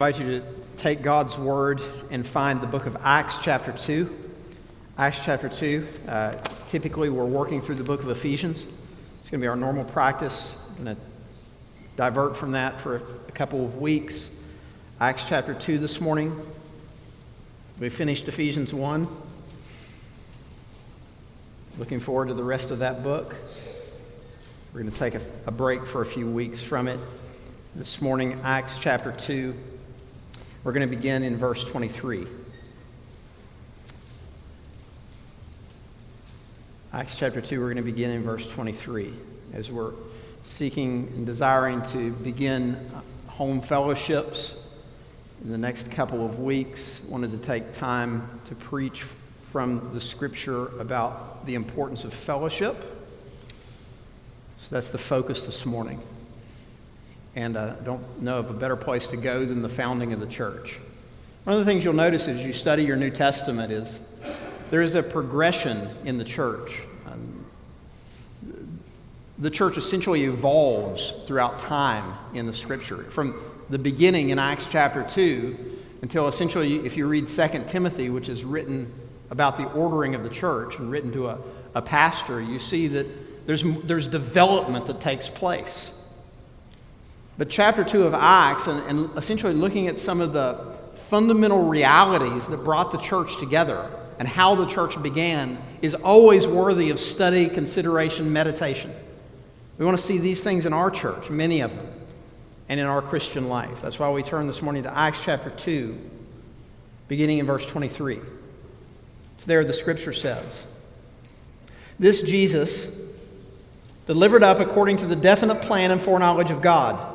I invite you to take God's word and find the book of Acts, chapter 2. Acts, chapter 2. Uh, typically, we're working through the book of Ephesians. It's going to be our normal practice. I'm going to divert from that for a couple of weeks. Acts, chapter 2 this morning. We finished Ephesians 1. Looking forward to the rest of that book. We're going to take a, a break for a few weeks from it. This morning, Acts, chapter 2. We're going to begin in verse 23. Acts chapter 2, we're going to begin in verse 23 as we're seeking and desiring to begin uh, home fellowships in the next couple of weeks. Wanted to take time to preach from the scripture about the importance of fellowship. So that's the focus this morning and I uh, don't know of a better place to go than the founding of the church. One of the things you'll notice as you study your New Testament is there is a progression in the church. Um, the church essentially evolves throughout time in the scripture. From the beginning in Acts chapter 2 until essentially, if you read 2 Timothy, which is written about the ordering of the church and written to a, a pastor, you see that there's, there's development that takes place. But chapter 2 of Acts, and, and essentially looking at some of the fundamental realities that brought the church together and how the church began, is always worthy of study, consideration, meditation. We want to see these things in our church, many of them, and in our Christian life. That's why we turn this morning to Acts chapter 2, beginning in verse 23. It's there the scripture says This Jesus, delivered up according to the definite plan and foreknowledge of God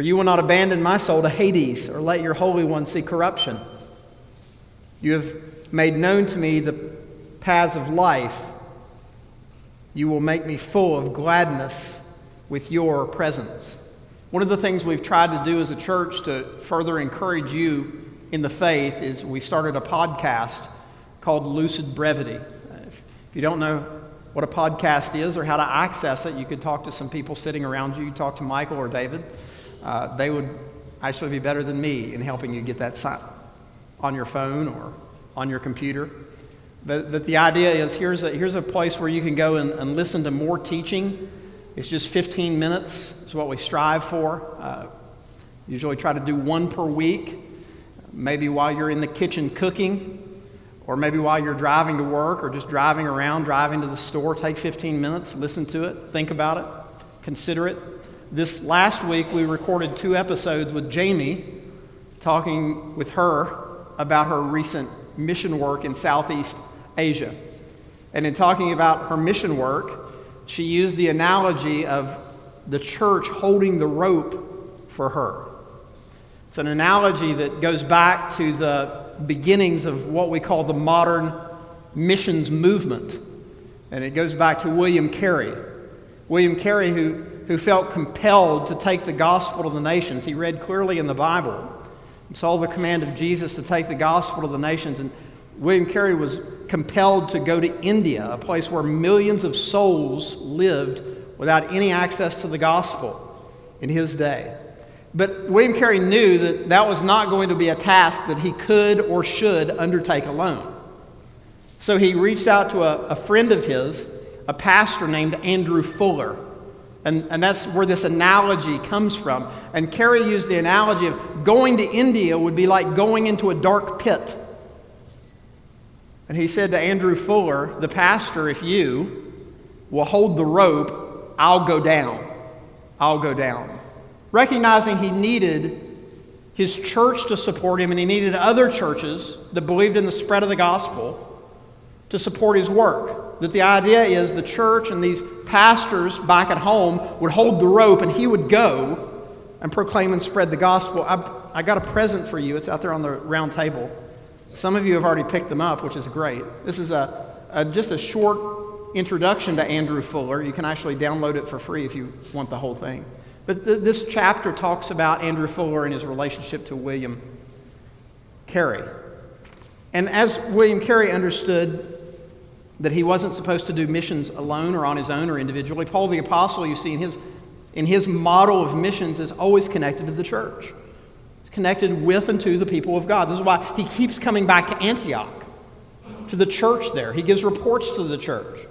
For you will not abandon my soul to Hades or let your Holy One see corruption. You have made known to me the paths of life. You will make me full of gladness with your presence. One of the things we've tried to do as a church to further encourage you in the faith is we started a podcast called Lucid Brevity. If you don't know what a podcast is or how to access it, you could talk to some people sitting around you. You talk to Michael or David uh, they would actually be better than me in helping you get that sign on your phone or on your computer. But, but the idea is here's a, here's a place where you can go and, and listen to more teaching. It's just 15 minutes, is what we strive for. Uh, usually try to do one per week, maybe while you're in the kitchen cooking, or maybe while you're driving to work or just driving around, driving to the store. Take 15 minutes, listen to it, think about it, consider it. This last week, we recorded two episodes with Jamie, talking with her about her recent mission work in Southeast Asia. And in talking about her mission work, she used the analogy of the church holding the rope for her. It's an analogy that goes back to the beginnings of what we call the modern missions movement. And it goes back to William Carey. William Carey, who who felt compelled to take the gospel to the nations. He read clearly in the Bible and saw the command of Jesus to take the gospel to the nations. And William Carey was compelled to go to India, a place where millions of souls lived without any access to the gospel in his day. But William Carey knew that that was not going to be a task that he could or should undertake alone. So he reached out to a, a friend of his, a pastor named Andrew Fuller. And, and that's where this analogy comes from. And Carey used the analogy of going to India would be like going into a dark pit. And he said to Andrew Fuller, the pastor, if you will hold the rope, I'll go down. I'll go down. Recognizing he needed his church to support him and he needed other churches that believed in the spread of the gospel to support his work. That the idea is the church and these pastors back at home would hold the rope and he would go and proclaim and spread the gospel. I, I got a present for you. It's out there on the round table. Some of you have already picked them up, which is great. This is a, a just a short introduction to Andrew Fuller. You can actually download it for free if you want the whole thing. But th- this chapter talks about Andrew Fuller and his relationship to William Carey. And as William Carey understood that he wasn't supposed to do missions alone or on his own or individually, Paul the Apostle, you see in his, in his model of missions, is always connected to the church. He's connected with and to the people of God. This is why he keeps coming back to Antioch, to the church there. He gives reports to the church.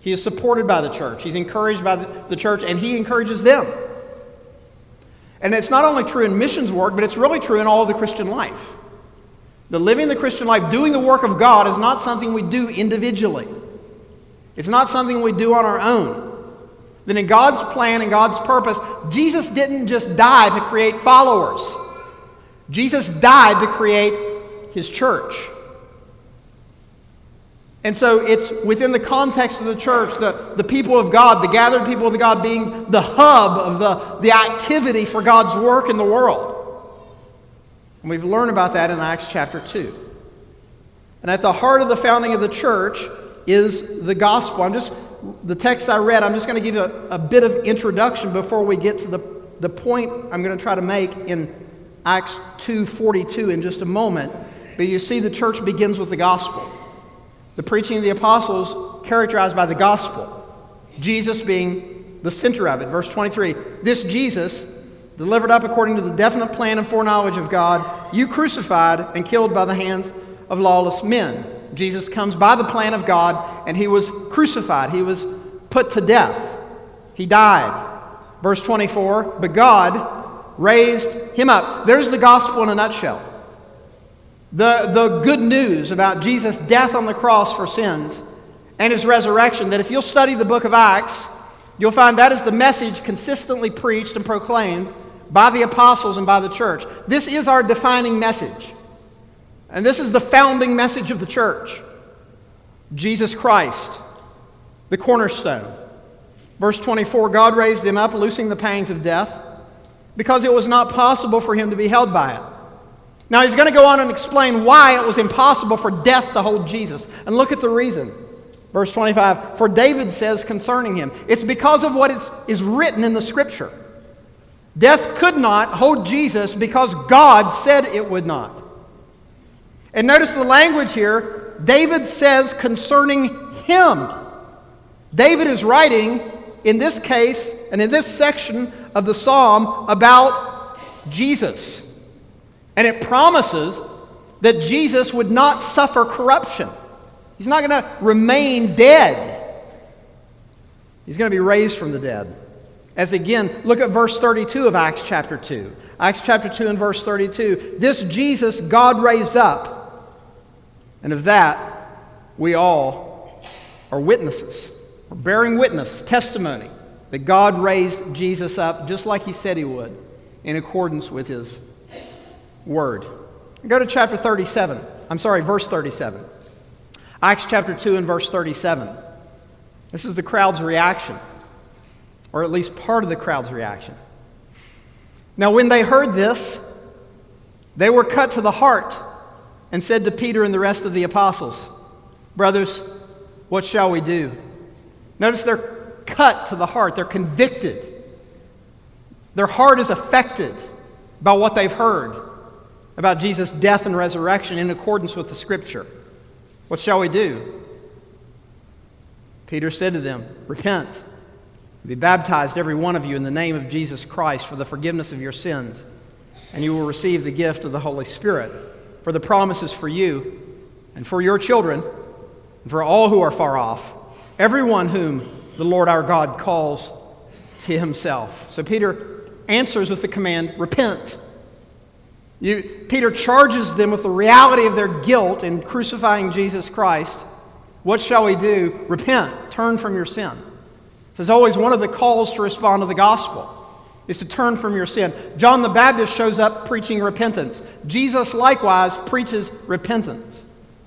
He is supported by the church. He's encouraged by the church, and he encourages them. And it's not only true in missions work, but it's really true in all of the Christian life. The living the Christian life, doing the work of God, is not something we do individually. It's not something we do on our own. Then, in God's plan and God's purpose, Jesus didn't just die to create followers, Jesus died to create his church. And so it's within the context of the church, the, the people of God, the gathered people of God being the hub of the, the activity for God's work in the world. And we've learned about that in Acts chapter 2. And at the heart of the founding of the church is the gospel. I'm just, the text I read, I'm just going to give you a, a bit of introduction before we get to the, the point I'm going to try to make in Acts 2.42 in just a moment. But you see, the church begins with the gospel. The preaching of the apostles characterized by the gospel, Jesus being the center of it. Verse 23 This Jesus, delivered up according to the definite plan and foreknowledge of God, you crucified and killed by the hands of lawless men. Jesus comes by the plan of God, and he was crucified. He was put to death. He died. Verse 24 But God raised him up. There's the gospel in a nutshell. The, the good news about Jesus' death on the cross for sins and his resurrection, that if you'll study the book of Acts, you'll find that is the message consistently preached and proclaimed by the apostles and by the church. This is our defining message. And this is the founding message of the church Jesus Christ, the cornerstone. Verse 24 God raised him up, loosing the pangs of death, because it was not possible for him to be held by it. Now, he's going to go on and explain why it was impossible for death to hold Jesus. And look at the reason. Verse 25 For David says concerning him, it's because of what is, written in the scripture. Death could not hold Jesus because God said it would not. And notice the language here David says concerning him. David is writing, in this case and in this section of the psalm, about Jesus. And it promises that Jesus would not suffer corruption. He's not going to remain dead. He's going to be raised from the dead. As again, look at verse 32 of Acts chapter 2. Acts chapter 2 and verse 32. This Jesus God raised up. And of that, we all are witnesses. We're bearing witness, testimony, that God raised Jesus up just like he said he would in accordance with his word. Go to chapter 37. I'm sorry, verse 37. Acts chapter 2 and verse 37. This is the crowd's reaction, or at least part of the crowd's reaction. Now, when they heard this, they were cut to the heart and said to Peter and the rest of the apostles, Brothers, what shall we do? Notice they're cut to the heart, they're convicted. Their heart is affected by what they've heard about Jesus' death and resurrection in accordance with the Scripture. What shall we do? Peter said to them, Repent, be baptized, every one of you, in the name of Jesus Christ for the forgiveness of your sins, and you will receive the gift of the Holy Spirit. For the promise is for you and for your children and for all who are far off, everyone whom the Lord our God calls to himself. So Peter answers with the command, Repent you, Peter charges them with the reality of their guilt in crucifying Jesus Christ. What shall we do? Repent, turn from your sin. There's always one of the calls to respond to the gospel is to turn from your sin. John the Baptist shows up preaching repentance. Jesus likewise preaches repentance.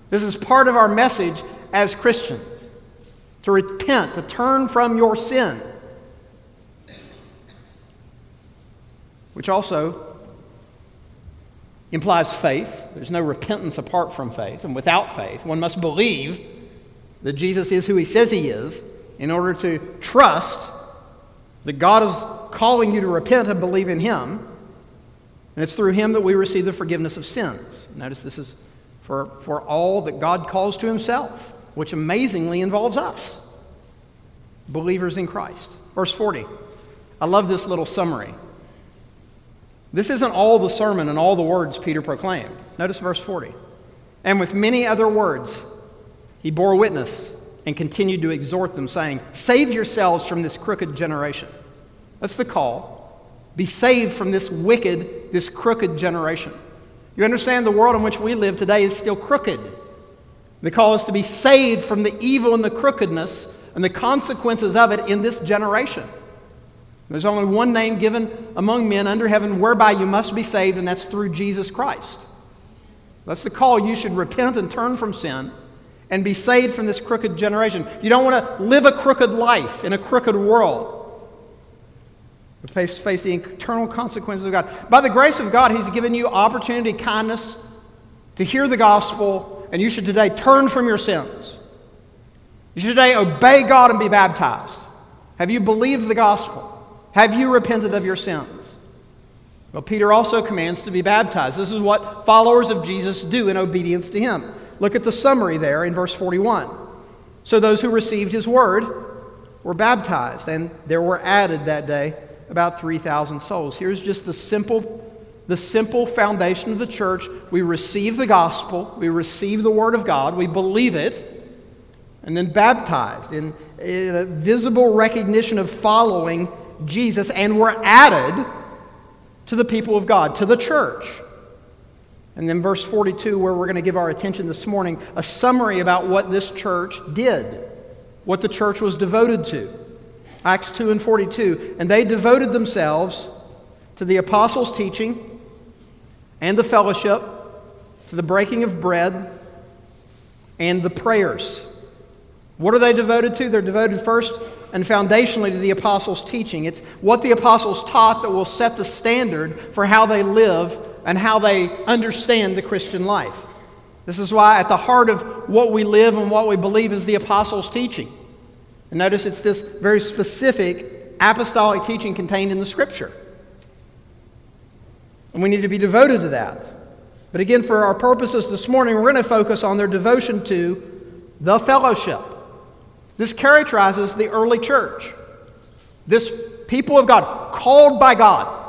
This is part of our message as Christians to repent, to turn from your sin. Which also implies faith. There's no repentance apart from faith. And without faith, one must believe that Jesus is who he says he is in order to trust that God is calling you to repent and believe in him. And it's through him that we receive the forgiveness of sins. Notice this is for, for all that God calls to himself, which amazingly involves us, believers in Christ. Verse 40. I love this little summary. This isn't all the sermon and all the words Peter proclaimed. Notice verse 40. And with many other words, he bore witness and continued to exhort them, saying, Save yourselves from this crooked generation. That's the call. Be saved from this wicked, this crooked generation. You understand the world in which we live today is still crooked. The call is to be saved from the evil and the crookedness and the consequences of it in this generation. There's only one name given among men under heaven whereby you must be saved, and that's through Jesus Christ. That's the call. You should repent and turn from sin and be saved from this crooked generation. You don't want to live a crooked life in a crooked world. Face, face the eternal consequences of God. By the grace of God, He's given you opportunity, kindness to hear the gospel, and you should today turn from your sins. You should today obey God and be baptized. Have you believed the gospel? Have you repented of your sins? Well, Peter also commands to be baptized. This is what followers of Jesus do in obedience to him. Look at the summary there in verse 41. So those who received his word were baptized, and there were added that day about 3,000 souls. Here's just the simple the simple foundation of the church. We receive the gospel, we receive the word of God, we believe it, and then baptized in, in a visible recognition of following Jesus and were added to the people of God, to the church. And then, verse 42, where we're going to give our attention this morning, a summary about what this church did, what the church was devoted to. Acts 2 and 42. And they devoted themselves to the apostles' teaching and the fellowship, to the breaking of bread and the prayers. What are they devoted to? They're devoted first and foundationally to the apostles' teaching. It's what the apostles taught that will set the standard for how they live and how they understand the Christian life. This is why, at the heart of what we live and what we believe is the apostles' teaching. And notice it's this very specific apostolic teaching contained in the Scripture. And we need to be devoted to that. But again, for our purposes this morning, we're going to focus on their devotion to the fellowship. This characterizes the early church. This people of God, called by God,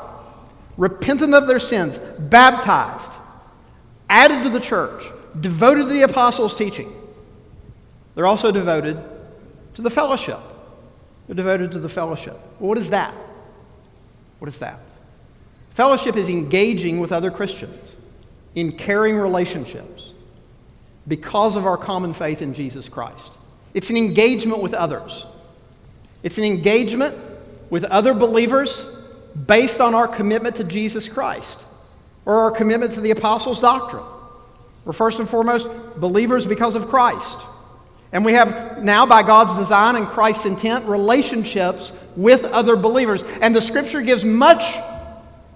repentant of their sins, baptized, added to the church, devoted to the apostles' teaching. They're also devoted to the fellowship. They're devoted to the fellowship. What is that? What is that? Fellowship is engaging with other Christians in caring relationships because of our common faith in Jesus Christ. It's an engagement with others. It's an engagement with other believers based on our commitment to Jesus Christ or our commitment to the apostles' doctrine. We're first and foremost believers because of Christ. And we have now, by God's design and Christ's intent, relationships with other believers. And the scripture gives much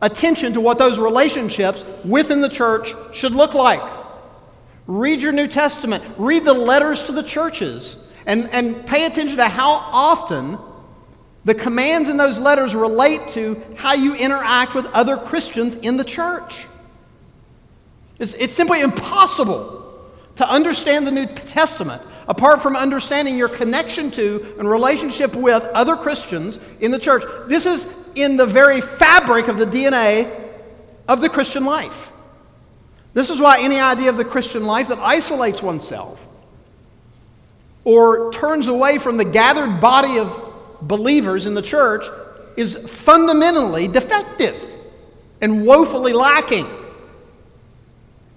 attention to what those relationships within the church should look like. Read your New Testament, read the letters to the churches, and, and pay attention to how often the commands in those letters relate to how you interact with other Christians in the church. It's, it's simply impossible to understand the New Testament apart from understanding your connection to and relationship with other Christians in the church. This is in the very fabric of the DNA of the Christian life. This is why any idea of the Christian life that isolates oneself or turns away from the gathered body of believers in the church is fundamentally defective and woefully lacking.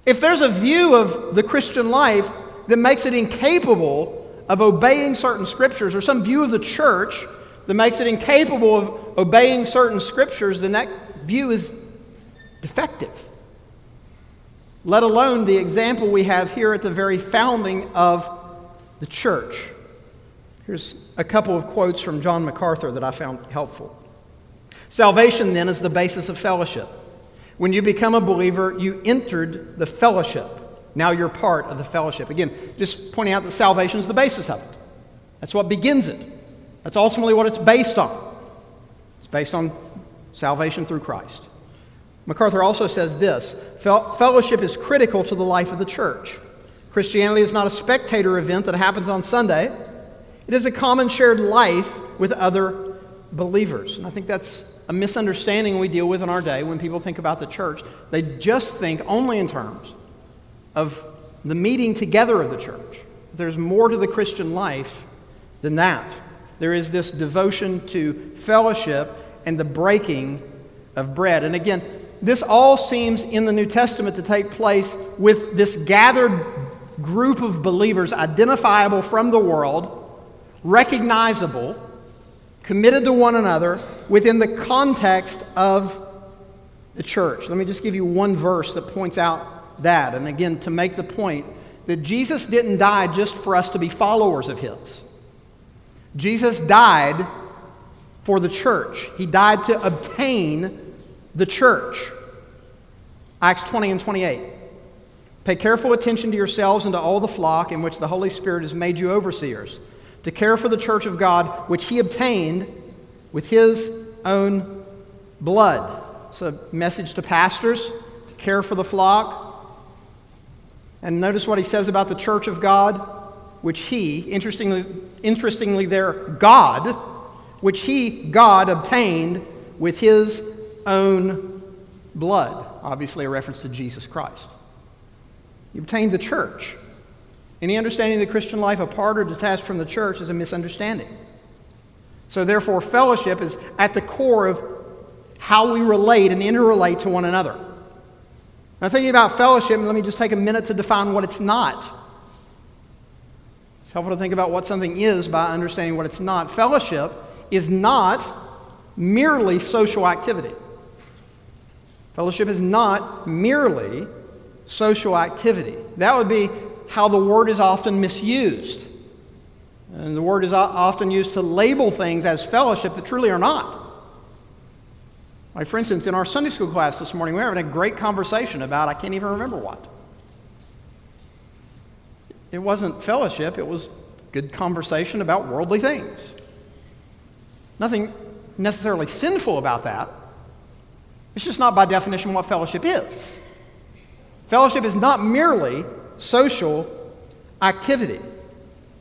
If there's a view of the Christian life that makes it incapable of obeying certain scriptures, or some view of the church that makes it incapable of obeying certain scriptures, then that view is defective. Let alone the example we have here at the very founding of the church. Here's a couple of quotes from John MacArthur that I found helpful. Salvation, then, is the basis of fellowship. When you become a believer, you entered the fellowship. Now you're part of the fellowship. Again, just pointing out that salvation is the basis of it. That's what begins it. That's ultimately what it's based on. It's based on salvation through Christ. MacArthur also says this fellowship is critical to the life of the church. Christianity is not a spectator event that happens on Sunday, it is a common shared life with other believers. And I think that's a misunderstanding we deal with in our day when people think about the church. They just think only in terms of the meeting together of the church. There's more to the Christian life than that. There is this devotion to fellowship and the breaking of bread. And again, this all seems in the New Testament to take place with this gathered group of believers identifiable from the world, recognizable, committed to one another within the context of the church. Let me just give you one verse that points out that. And again, to make the point that Jesus didn't die just for us to be followers of His. Jesus died for the church, He died to obtain the church. Acts 20 and 28. Pay careful attention to yourselves and to all the flock in which the Holy Spirit has made you overseers, to care for the church of God, which He obtained with His own blood. It's a message to pastors to care for the flock. And notice what He says about the church of God, which He, interestingly, interestingly there, God, which He, God, obtained with His own blood. Obviously, a reference to Jesus Christ. He obtained the church. Any understanding of the Christian life apart or detached from the church is a misunderstanding. So, therefore, fellowship is at the core of how we relate and interrelate to one another. Now, thinking about fellowship, let me just take a minute to define what it's not. It's helpful to think about what something is by understanding what it's not. Fellowship is not merely social activity. Fellowship is not merely social activity. That would be how the word is often misused. And the word is often used to label things as fellowship that truly are not. Like, for instance, in our Sunday school class this morning, we were having a great conversation about I can't even remember what. It wasn't fellowship, it was good conversation about worldly things. Nothing necessarily sinful about that. It's just not by definition what fellowship is. Fellowship is not merely social activity.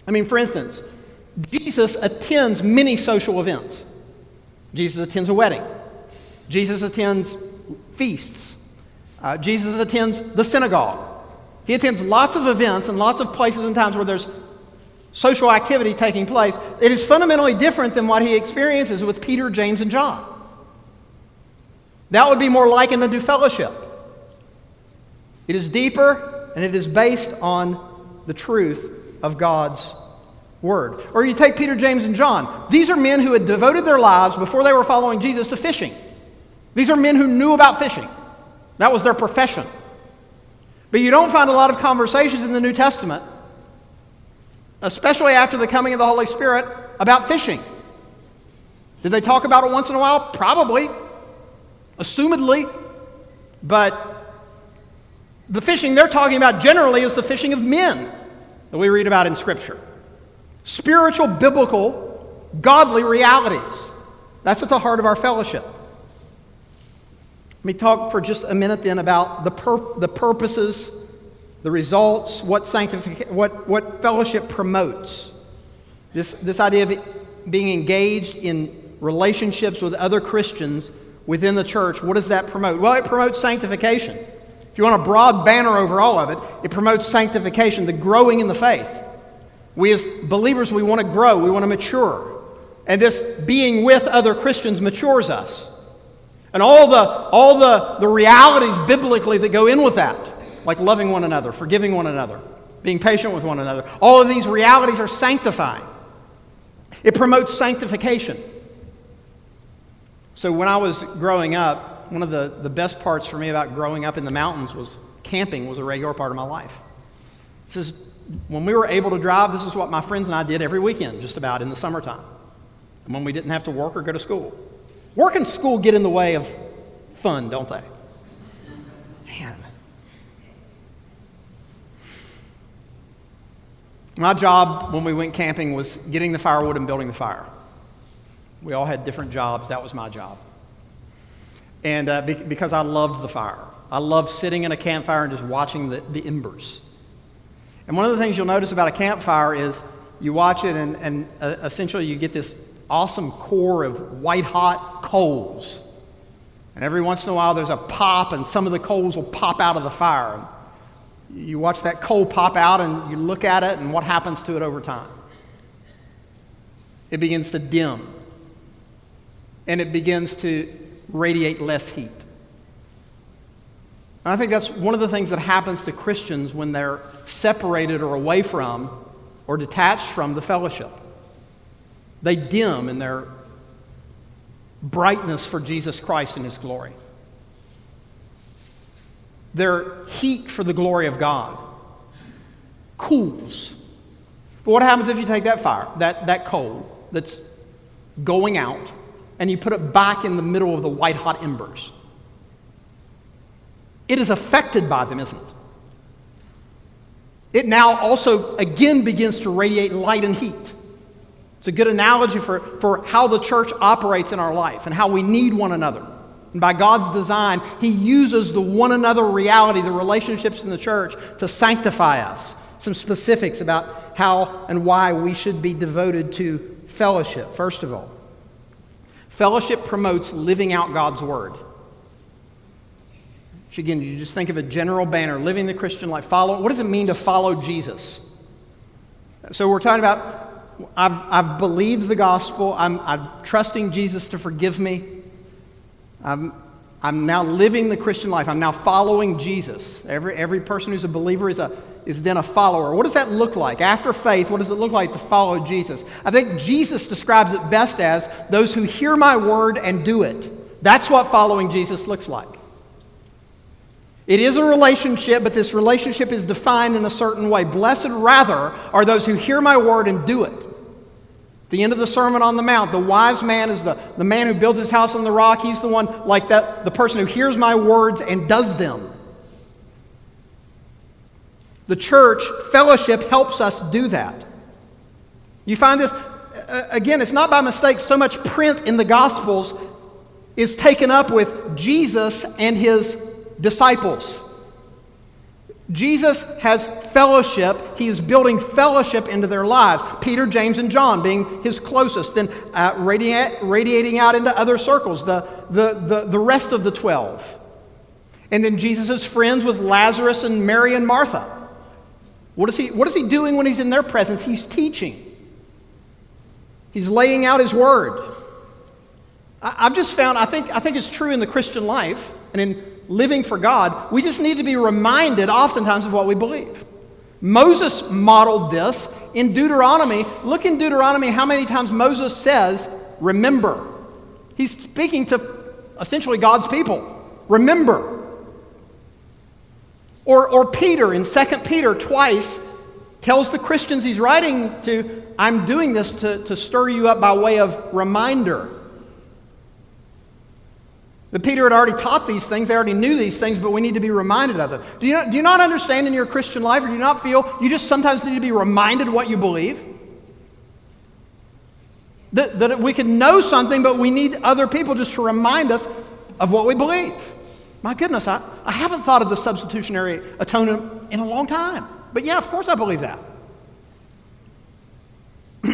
I mean, for instance, Jesus attends many social events. Jesus attends a wedding. Jesus attends feasts. Uh, Jesus attends the synagogue. He attends lots of events and lots of places and times where there's social activity taking place. It is fundamentally different than what he experiences with Peter, James, and John. That would be more likened to fellowship. It is deeper and it is based on the truth of God's word. Or you take Peter, James, and John. These are men who had devoted their lives before they were following Jesus to fishing. These are men who knew about fishing, that was their profession. But you don't find a lot of conversations in the New Testament, especially after the coming of the Holy Spirit, about fishing. Did they talk about it once in a while? Probably assumedly, but the fishing they're talking about generally is the fishing of men that we read about in Scripture. Spiritual, biblical, godly realities. That's at the heart of our fellowship. Let me talk for just a minute then about the, pur- the purposes, the results, what, sanctific- what, what fellowship promotes. This, this idea of being engaged in relationships with other Christians within the church, what does that promote? Well, it promotes sanctification. If you want a broad banner over all of it, it promotes sanctification, the growing in the faith. We as believers, we want to grow, we want to mature. And this being with other Christians matures us. And all the, all the, the realities biblically that go in with that, like loving one another, forgiving one another, being patient with one another, all of these realities are sanctifying. It promotes sanctification. So when I was growing up, one of the, the best parts for me about growing up in the mountains was camping was a regular part of my life. This is, when we were able to drive, this is what my friends and I did every weekend, just about in the summertime. And when we didn't have to work or go to school. Work and school get in the way of fun, don't they? Man. My job when we went camping was getting the firewood and building the fire. We all had different jobs. That was my job. And uh, be- because I loved the fire, I loved sitting in a campfire and just watching the, the embers. And one of the things you'll notice about a campfire is you watch it, and, and uh, essentially you get this awesome core of white hot coals. And every once in a while there's a pop, and some of the coals will pop out of the fire. You watch that coal pop out, and you look at it, and what happens to it over time? It begins to dim, and it begins to radiate less heat. And I think that's one of the things that happens to Christians when they're separated or away from or detached from the fellowship. They dim in their brightness for Jesus Christ and His glory. Their heat for the glory of God cools. But what happens if you take that fire, that, that coal that's going out, and you put it back in the middle of the white hot embers? It is affected by them, isn't it? It now also again begins to radiate light and heat. It's a good analogy for, for how the church operates in our life and how we need one another. And by God's design, He uses the one another reality, the relationships in the church, to sanctify us. Some specifics about how and why we should be devoted to fellowship, first of all. Fellowship promotes living out God's word. Again, you just think of a general banner, living the Christian life. Follow. What does it mean to follow Jesus? So we're talking about I've, I've believed the gospel. I'm, I'm trusting Jesus to forgive me. I'm, I'm now living the Christian life. I'm now following Jesus. Every, every person who's a believer is, a, is then a follower. What does that look like? After faith, what does it look like to follow Jesus? I think Jesus describes it best as those who hear my word and do it. That's what following Jesus looks like. It is a relationship, but this relationship is defined in a certain way. Blessed, rather, are those who hear my word and do it. The end of the Sermon on the Mount, the wise man is the, the man who builds his house on the rock. He's the one, like that, the person who hears my words and does them. The church fellowship helps us do that. You find this, again, it's not by mistake so much print in the Gospels is taken up with Jesus and his disciples. Jesus has fellowship. He is building fellowship into their lives. Peter, James, and John being his closest, then uh, radiating out into other circles, the, the, the, the rest of the 12. And then Jesus is friends with Lazarus and Mary and Martha. What is, he, what is he doing when he's in their presence? He's teaching, he's laying out his word. I, I've just found, I think, I think it's true in the Christian life and in living for God, we just need to be reminded oftentimes of what we believe. Moses modeled this in Deuteronomy. Look in Deuteronomy how many times Moses says, Remember. He's speaking to essentially God's people. Remember. Or, or Peter in 2 Peter twice tells the Christians he's writing to, I'm doing this to, to stir you up by way of reminder. That Peter had already taught these things, they already knew these things, but we need to be reminded of them. Do you, not, do you not understand in your Christian life, or do you not feel you just sometimes need to be reminded what you believe? That, that we can know something, but we need other people just to remind us of what we believe. My goodness, I, I haven't thought of the substitutionary atonement in a long time. But yeah, of course I believe that.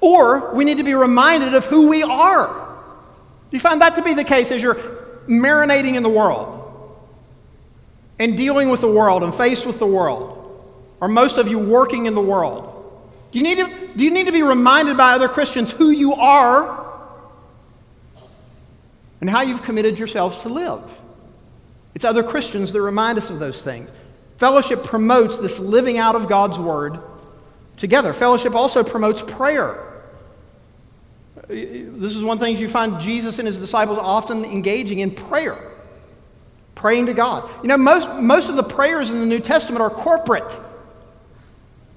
or we need to be reminded of who we are. Do you find that to be the case as you're marinating in the world and dealing with the world and faced with the world? Or most of you working in the world? Do you need to, do you need to be reminded by other Christians who you are and how you've committed yourselves to live? It's other Christians that remind us of those things. Fellowship promotes this living out of God's Word together. Fellowship also promotes prayer. This is one thing you find Jesus and his disciples often engaging in prayer, praying to God. You know, most, most of the prayers in the New Testament are corporate,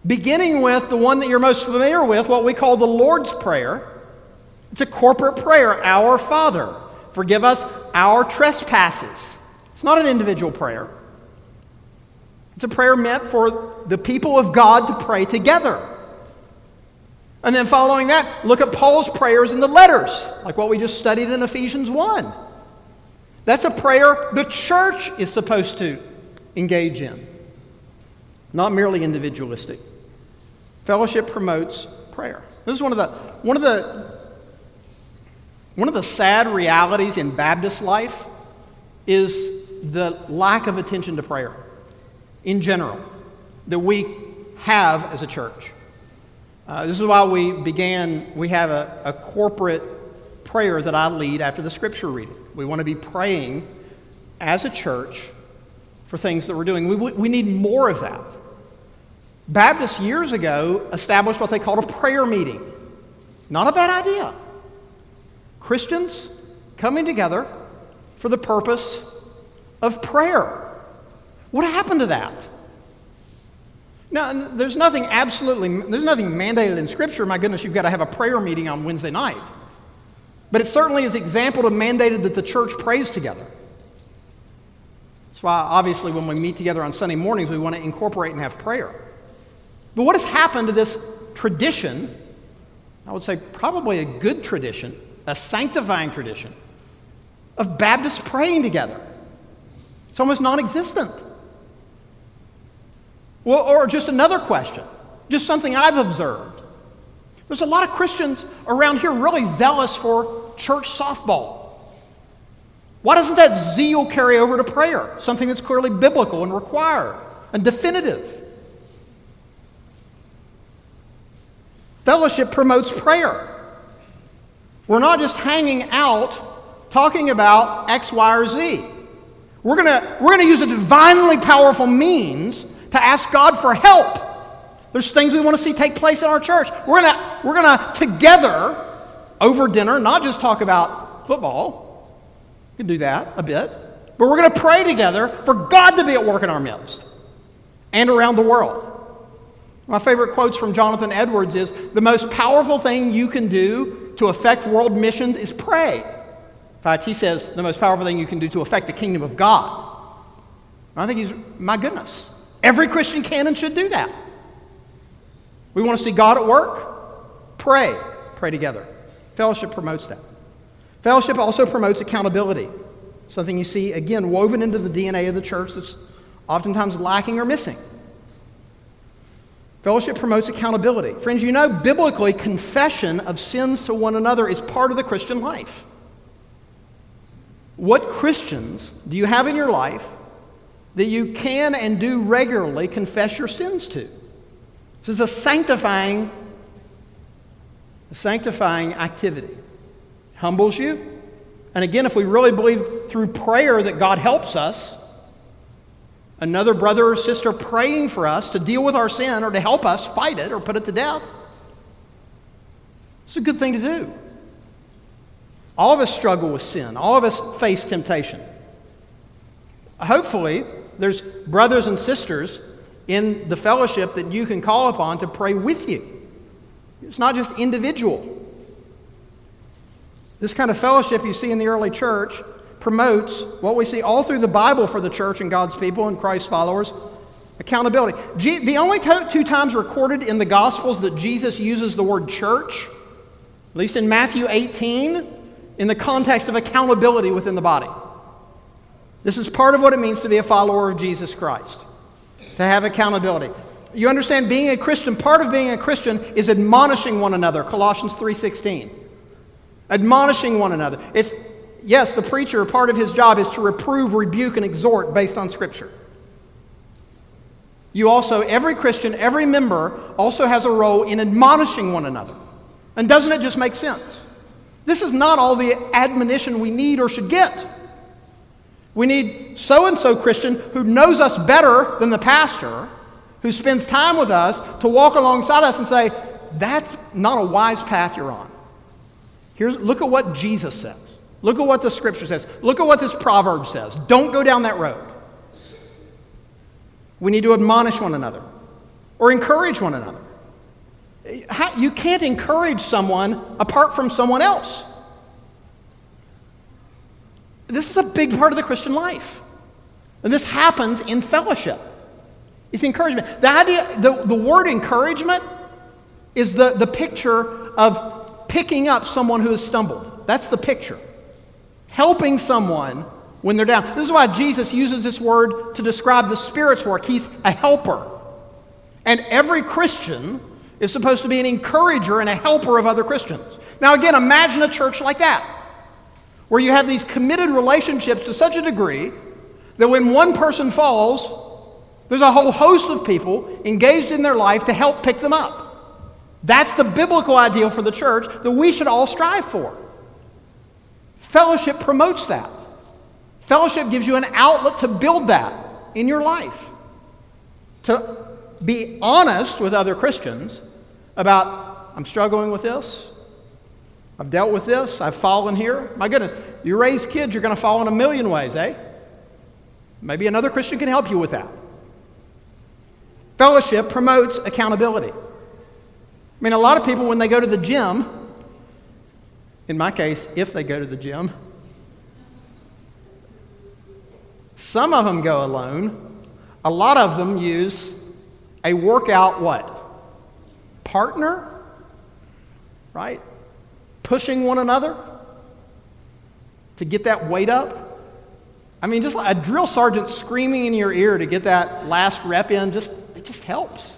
beginning with the one that you're most familiar with, what we call the Lord's Prayer. It's a corporate prayer Our Father, forgive us our trespasses. It's not an individual prayer. It's a prayer meant for the people of God to pray together. And then following that, look at Paul's prayers in the letters, like what we just studied in Ephesians 1. That's a prayer the church is supposed to engage in, not merely individualistic. Fellowship promotes prayer. This is one of the, one of the, one of the sad realities in Baptist life is the lack of attention to prayer in general that we have as a church. Uh, this is why we began, we have a, a corporate prayer that I lead after the scripture reading. We want to be praying as a church for things that we're doing. We, we need more of that. Baptists years ago established what they called a prayer meeting. Not a bad idea. Christians coming together for the purpose of prayer. What happened to that? Now, there's nothing absolutely, there's nothing mandated in Scripture. My goodness, you've got to have a prayer meeting on Wednesday night. But it certainly is example of mandated that the church prays together. That's why, obviously, when we meet together on Sunday mornings, we want to incorporate and have prayer. But what has happened to this tradition? I would say probably a good tradition, a sanctifying tradition of Baptists praying together. It's almost non existent. Well, or just another question, just something I've observed. There's a lot of Christians around here really zealous for church softball. Why doesn't that zeal carry over to prayer? Something that's clearly biblical and required and definitive. Fellowship promotes prayer. We're not just hanging out talking about X, Y, or Z. We're going we're going to use a divinely powerful means to ask God for help. There's things we want to see take place in our church. We're going to we're to together over dinner not just talk about football. We can do that a bit. But we're going to pray together for God to be at work in our midst and around the world. My favorite quotes from Jonathan Edwards is the most powerful thing you can do to affect world missions is pray. In fact, he says the most powerful thing you can do to affect the kingdom of God. I think he's, my goodness, every Christian can and should do that. We want to see God at work? Pray. Pray together. Fellowship promotes that. Fellowship also promotes accountability, something you see, again, woven into the DNA of the church that's oftentimes lacking or missing. Fellowship promotes accountability. Friends, you know, biblically, confession of sins to one another is part of the Christian life. What Christians do you have in your life that you can and do regularly confess your sins to? This is a sanctifying, a sanctifying activity. Humbles you. And again, if we really believe through prayer that God helps us, another brother or sister praying for us to deal with our sin or to help us fight it or put it to death, it's a good thing to do. All of us struggle with sin, all of us face temptation. Hopefully, there's brothers and sisters in the fellowship that you can call upon to pray with you. It's not just individual. This kind of fellowship you see in the early church promotes what we see all through the Bible for the church and God's people and Christ's followers accountability. the only two times recorded in the Gospels that Jesus uses the word church, at least in Matthew 18, in the context of accountability within the body. This is part of what it means to be a follower of Jesus Christ, to have accountability. You understand being a Christian, part of being a Christian is admonishing one another, Colossians 3:16. Admonishing one another. It's yes, the preacher, part of his job is to reprove, rebuke and exhort based on scripture. You also every Christian, every member also has a role in admonishing one another. And doesn't it just make sense? This is not all the admonition we need or should get. We need so and so Christian who knows us better than the pastor, who spends time with us to walk alongside us and say, That's not a wise path you're on. Here's, look at what Jesus says. Look at what the scripture says. Look at what this proverb says. Don't go down that road. We need to admonish one another or encourage one another. You can't encourage someone apart from someone else. This is a big part of the Christian life. And this happens in fellowship. It's encouragement. The idea, the, the word encouragement is the, the picture of picking up someone who has stumbled. That's the picture. Helping someone when they're down. This is why Jesus uses this word to describe the Spirit's work. He's a helper. And every Christian is supposed to be an encourager and a helper of other Christians. Now, again, imagine a church like that, where you have these committed relationships to such a degree that when one person falls, there's a whole host of people engaged in their life to help pick them up. That's the biblical ideal for the church that we should all strive for. Fellowship promotes that. Fellowship gives you an outlet to build that in your life. To be honest with other Christians about, I'm struggling with this. I've dealt with this. I've fallen here. My goodness, you raise kids, you're going to fall in a million ways, eh? Maybe another Christian can help you with that. Fellowship promotes accountability. I mean, a lot of people, when they go to the gym, in my case, if they go to the gym, some of them go alone. A lot of them use a workout what? Partner? Right? Pushing one another to get that weight up. I mean, just like a drill sergeant screaming in your ear to get that last rep in, just it just helps.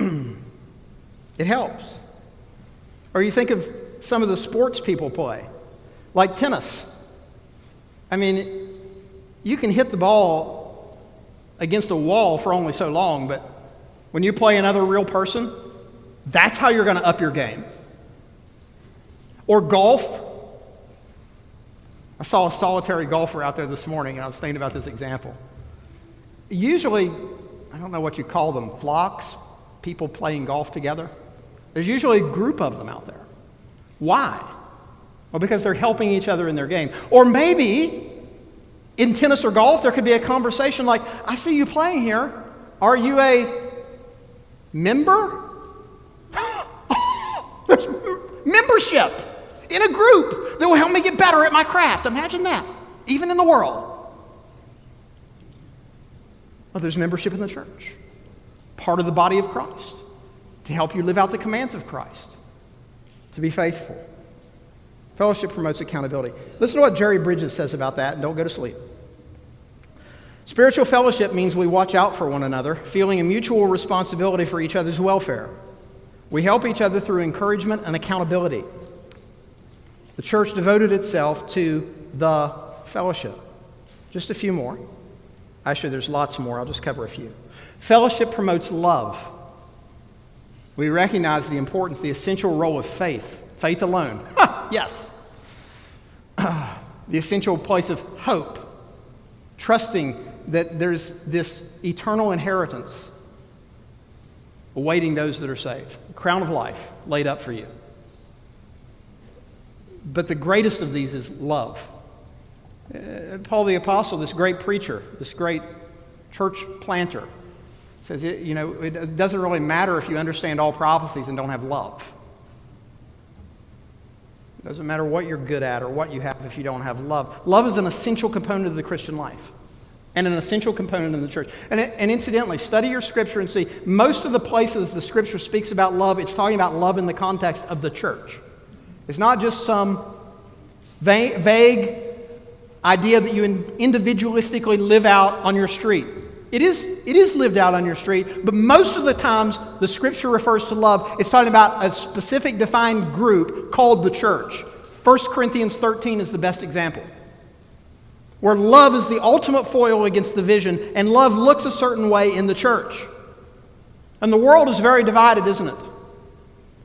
it helps. Or you think of some of the sports people play, like tennis. I mean, you can hit the ball against a wall for only so long, but when you play another real person, that's how you're going to up your game. Or golf. I saw a solitary golfer out there this morning, and I was thinking about this example. Usually, I don't know what you call them, flocks, people playing golf together. There's usually a group of them out there. Why? Well, because they're helping each other in their game. Or maybe in tennis or golf, there could be a conversation like, I see you playing here. Are you a member? There's membership in a group that will help me get better at my craft. Imagine that, even in the world. Well, there's membership in the church, part of the body of Christ, to help you live out the commands of Christ, to be faithful. Fellowship promotes accountability. Listen to what Jerry Bridges says about that, and don't go to sleep. Spiritual fellowship means we watch out for one another, feeling a mutual responsibility for each other's welfare. We help each other through encouragement and accountability. The church devoted itself to the fellowship. Just a few more. Actually, there's lots more. I'll just cover a few. Fellowship promotes love. We recognize the importance, the essential role of faith Faith alone. yes. the essential place of hope. Trusting that there's this eternal inheritance awaiting those that are saved. The crown of life laid up for you. But the greatest of these is love. Uh, Paul the Apostle, this great preacher, this great church planter, says, you know, it doesn't really matter if you understand all prophecies and don't have love. It doesn't matter what you're good at or what you have if you don't have love. Love is an essential component of the Christian life and an essential component in the church. And, and incidentally, study your scripture and see most of the places the scripture speaks about love, it's talking about love in the context of the church. It's not just some vague idea that you individualistically live out on your street. It is, it is lived out on your street, but most of the times the scripture refers to love. It's talking about a specific defined group called the church. 1 Corinthians 13 is the best example, where love is the ultimate foil against division, and love looks a certain way in the church. And the world is very divided, isn't it?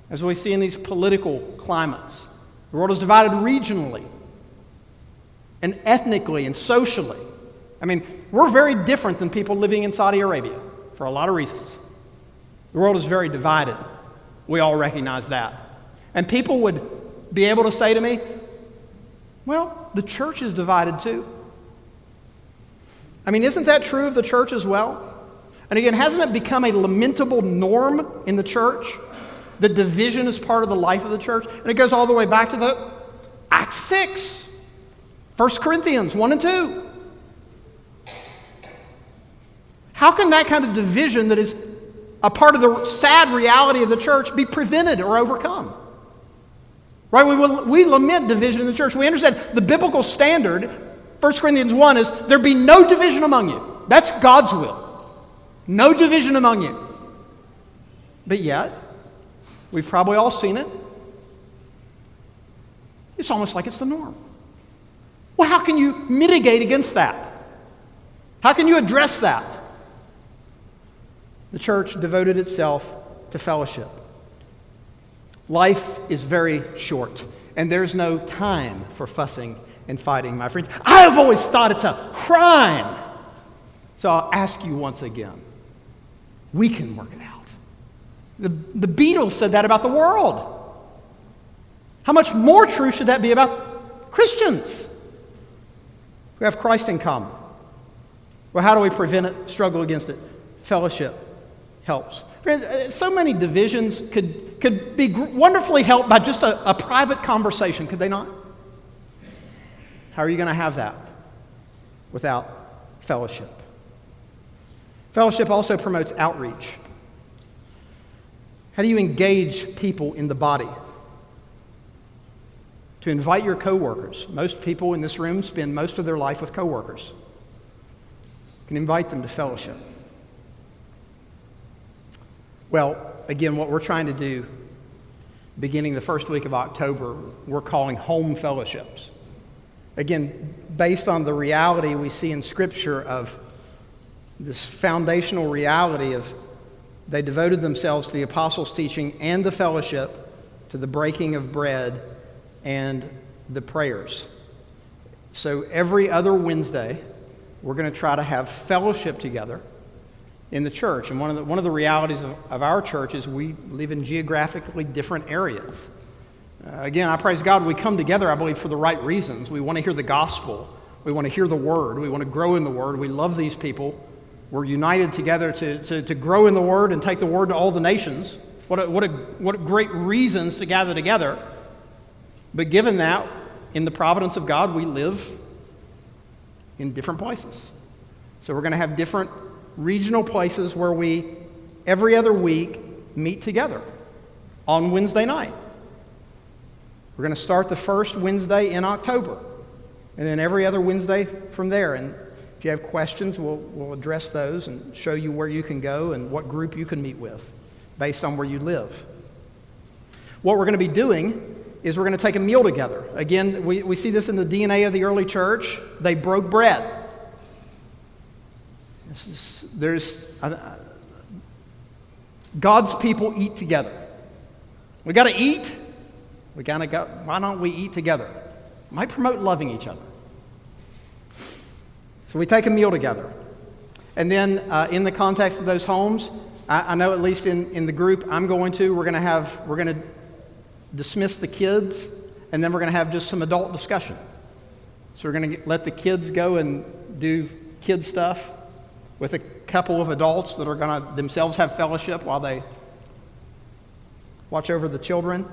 As we see in these political climates. The world is divided regionally and ethnically and socially. I mean, we're very different than people living in Saudi Arabia for a lot of reasons. The world is very divided. We all recognize that. And people would be able to say to me, well, the church is divided too. I mean, isn't that true of the church as well? And again, hasn't it become a lamentable norm in the church that division is part of the life of the church? And it goes all the way back to the Acts 6. 1 Corinthians 1 and 2. How can that kind of division that is a part of the sad reality of the church be prevented or overcome? Right? We, we lament division in the church. We understand the biblical standard, 1 Corinthians 1, is there be no division among you. That's God's will. No division among you. But yet, we've probably all seen it. It's almost like it's the norm. Well, how can you mitigate against that? How can you address that? The church devoted itself to fellowship. Life is very short, and there's no time for fussing and fighting, my friends. I have always thought it's a crime. So I'll ask you once again we can work it out. The, the Beatles said that about the world. How much more true should that be about Christians who have Christ in common? Well, how do we prevent it, struggle against it? Fellowship helps. Uh, so many divisions could, could be wonderfully helped by just a, a private conversation, could they not? How are you going to have that without fellowship? Fellowship also promotes outreach. How do you engage people in the body? To invite your coworkers. Most people in this room spend most of their life with coworkers. You can invite them to fellowship. Well, again, what we're trying to do, beginning the first week of October, we're calling home fellowships. Again, based on the reality we see in Scripture of this foundational reality of they devoted themselves to the apostles' teaching and the fellowship, to the breaking of bread and the prayers. So every other Wednesday, we're going to try to have fellowship together in the church. And one of the, one of the realities of, of our church is we live in geographically different areas. Uh, again, I praise God we come together, I believe, for the right reasons. We want to hear the gospel, we want to hear the word, we want to grow in the word. We love these people. We're united together to, to, to grow in the word and take the word to all the nations. What, a, what, a, what great reasons to gather together. But given that, in the providence of God, we live in different places. So we're going to have different regional places where we, every other week, meet together on Wednesday night. We're going to start the first Wednesday in October, and then every other Wednesday from there. And if you have questions, we'll, we'll address those and show you where you can go and what group you can meet with based on where you live. What we're going to be doing is we're going to take a meal together. Again, we, we see this in the DNA of the early church. They broke bread. Is, there's uh, God's people eat together. We got to eat. We kind of got. Why don't we eat together? Might promote loving each other. So we take a meal together. And then, uh, in the context of those homes, I, I, know at least in, in the group I'm going to, we're going to have, we're going to dismiss the kids, and then we're going to have just some adult discussion. So we're going to let the kids go and do kid stuff with a couple of adults that are going to themselves have fellowship while they watch over the children.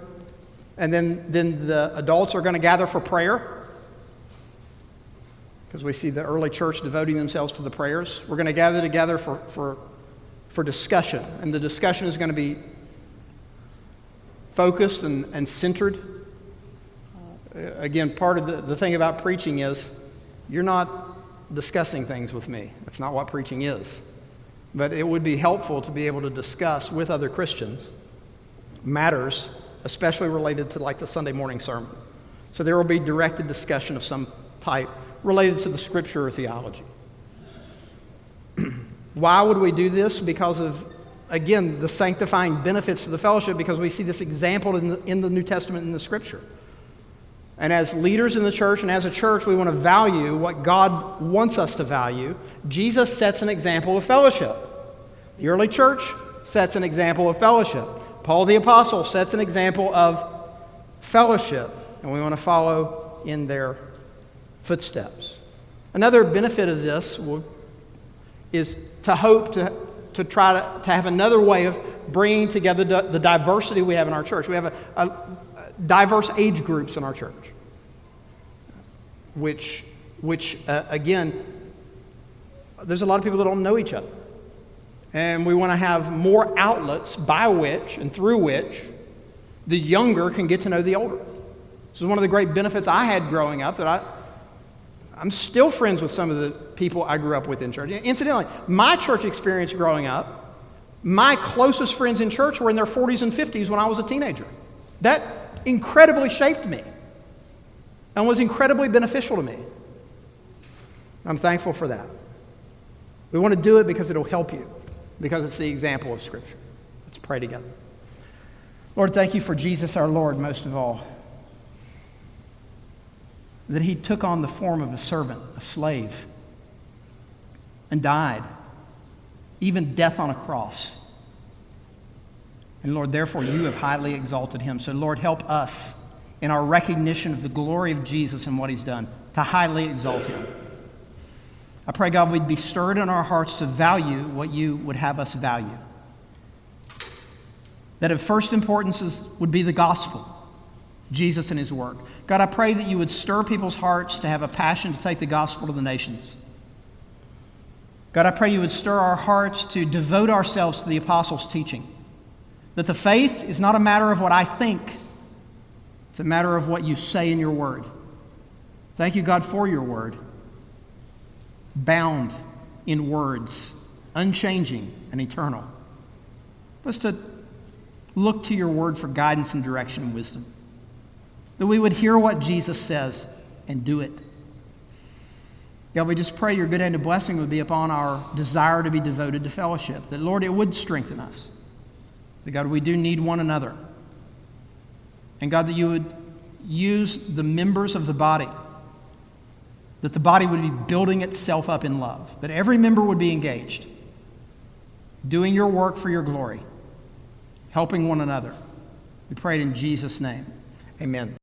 And then, then the adults are going to gather for prayer because we see the early church devoting themselves to the prayers. We're going to gather together for, for, for discussion, and the discussion is going to be focused and, and centered. Uh, again, part of the, the thing about preaching is you're not discussing things with me. That's not what preaching is. But it would be helpful to be able to discuss with other Christians matters, especially related to like the Sunday morning sermon. So there will be directed discussion of some type related to the scripture or theology. Why would we do this? Because of, again, the sanctifying benefits of the fellowship, because we see this example in the, in the New Testament in the scripture. And as leaders in the church and as a church, we want to value what God wants us to value. Jesus sets an example of fellowship. The early church sets an example of fellowship. Paul the Apostle sets an example of fellowship, and we want to follow in their footsteps. Another benefit of this is to hope to, to try to, to have another way of bringing together the, diversity we have in our church. We have a, a diverse age groups in our church. which, which uh, again, there's a lot of people that don't know each other. And we want to have more outlets by which and through which the younger can get to know the older. This is one of the great benefits I had growing up that I, I'm still friends with some of the people I grew up with in church. Incidentally, my church experience growing up, my closest friends in church were in their 40s and 50s when I was a teenager. That incredibly shaped me and was incredibly beneficial to me. I'm thankful for that. We want to do it because it'll help you, because it's the example of Scripture. Let's pray together. Lord, thank you for Jesus our Lord, most of all. That he took on the form of a servant, a slave, and died, even death on a cross. And Lord, therefore, you have highly exalted him. So, Lord, help us in our recognition of the glory of Jesus and what he's done to highly exalt him. I pray, God, we'd be stirred in our hearts to value what you would have us value. That of first importance is, would be the gospel, Jesus and his work. God, I pray that you would stir people's hearts to have a passion to take the gospel to the nations. God, I pray you would stir our hearts to devote ourselves to the apostles' teaching. That the faith is not a matter of what I think, it's a matter of what you say in your word. Thank you, God, for your word. Bound in words, unchanging and eternal. Let's to look to your word for guidance and direction and wisdom. That we would hear what Jesus says and do it. God, we just pray your good hand of blessing would be upon our desire to be devoted to fellowship. That, Lord, it would strengthen us. That, God, we do need one another. And God, that you would use the members of the body, that the body would be building itself up in love, that every member would be engaged, doing your work for your glory, helping one another. We pray it in Jesus' name. Amen.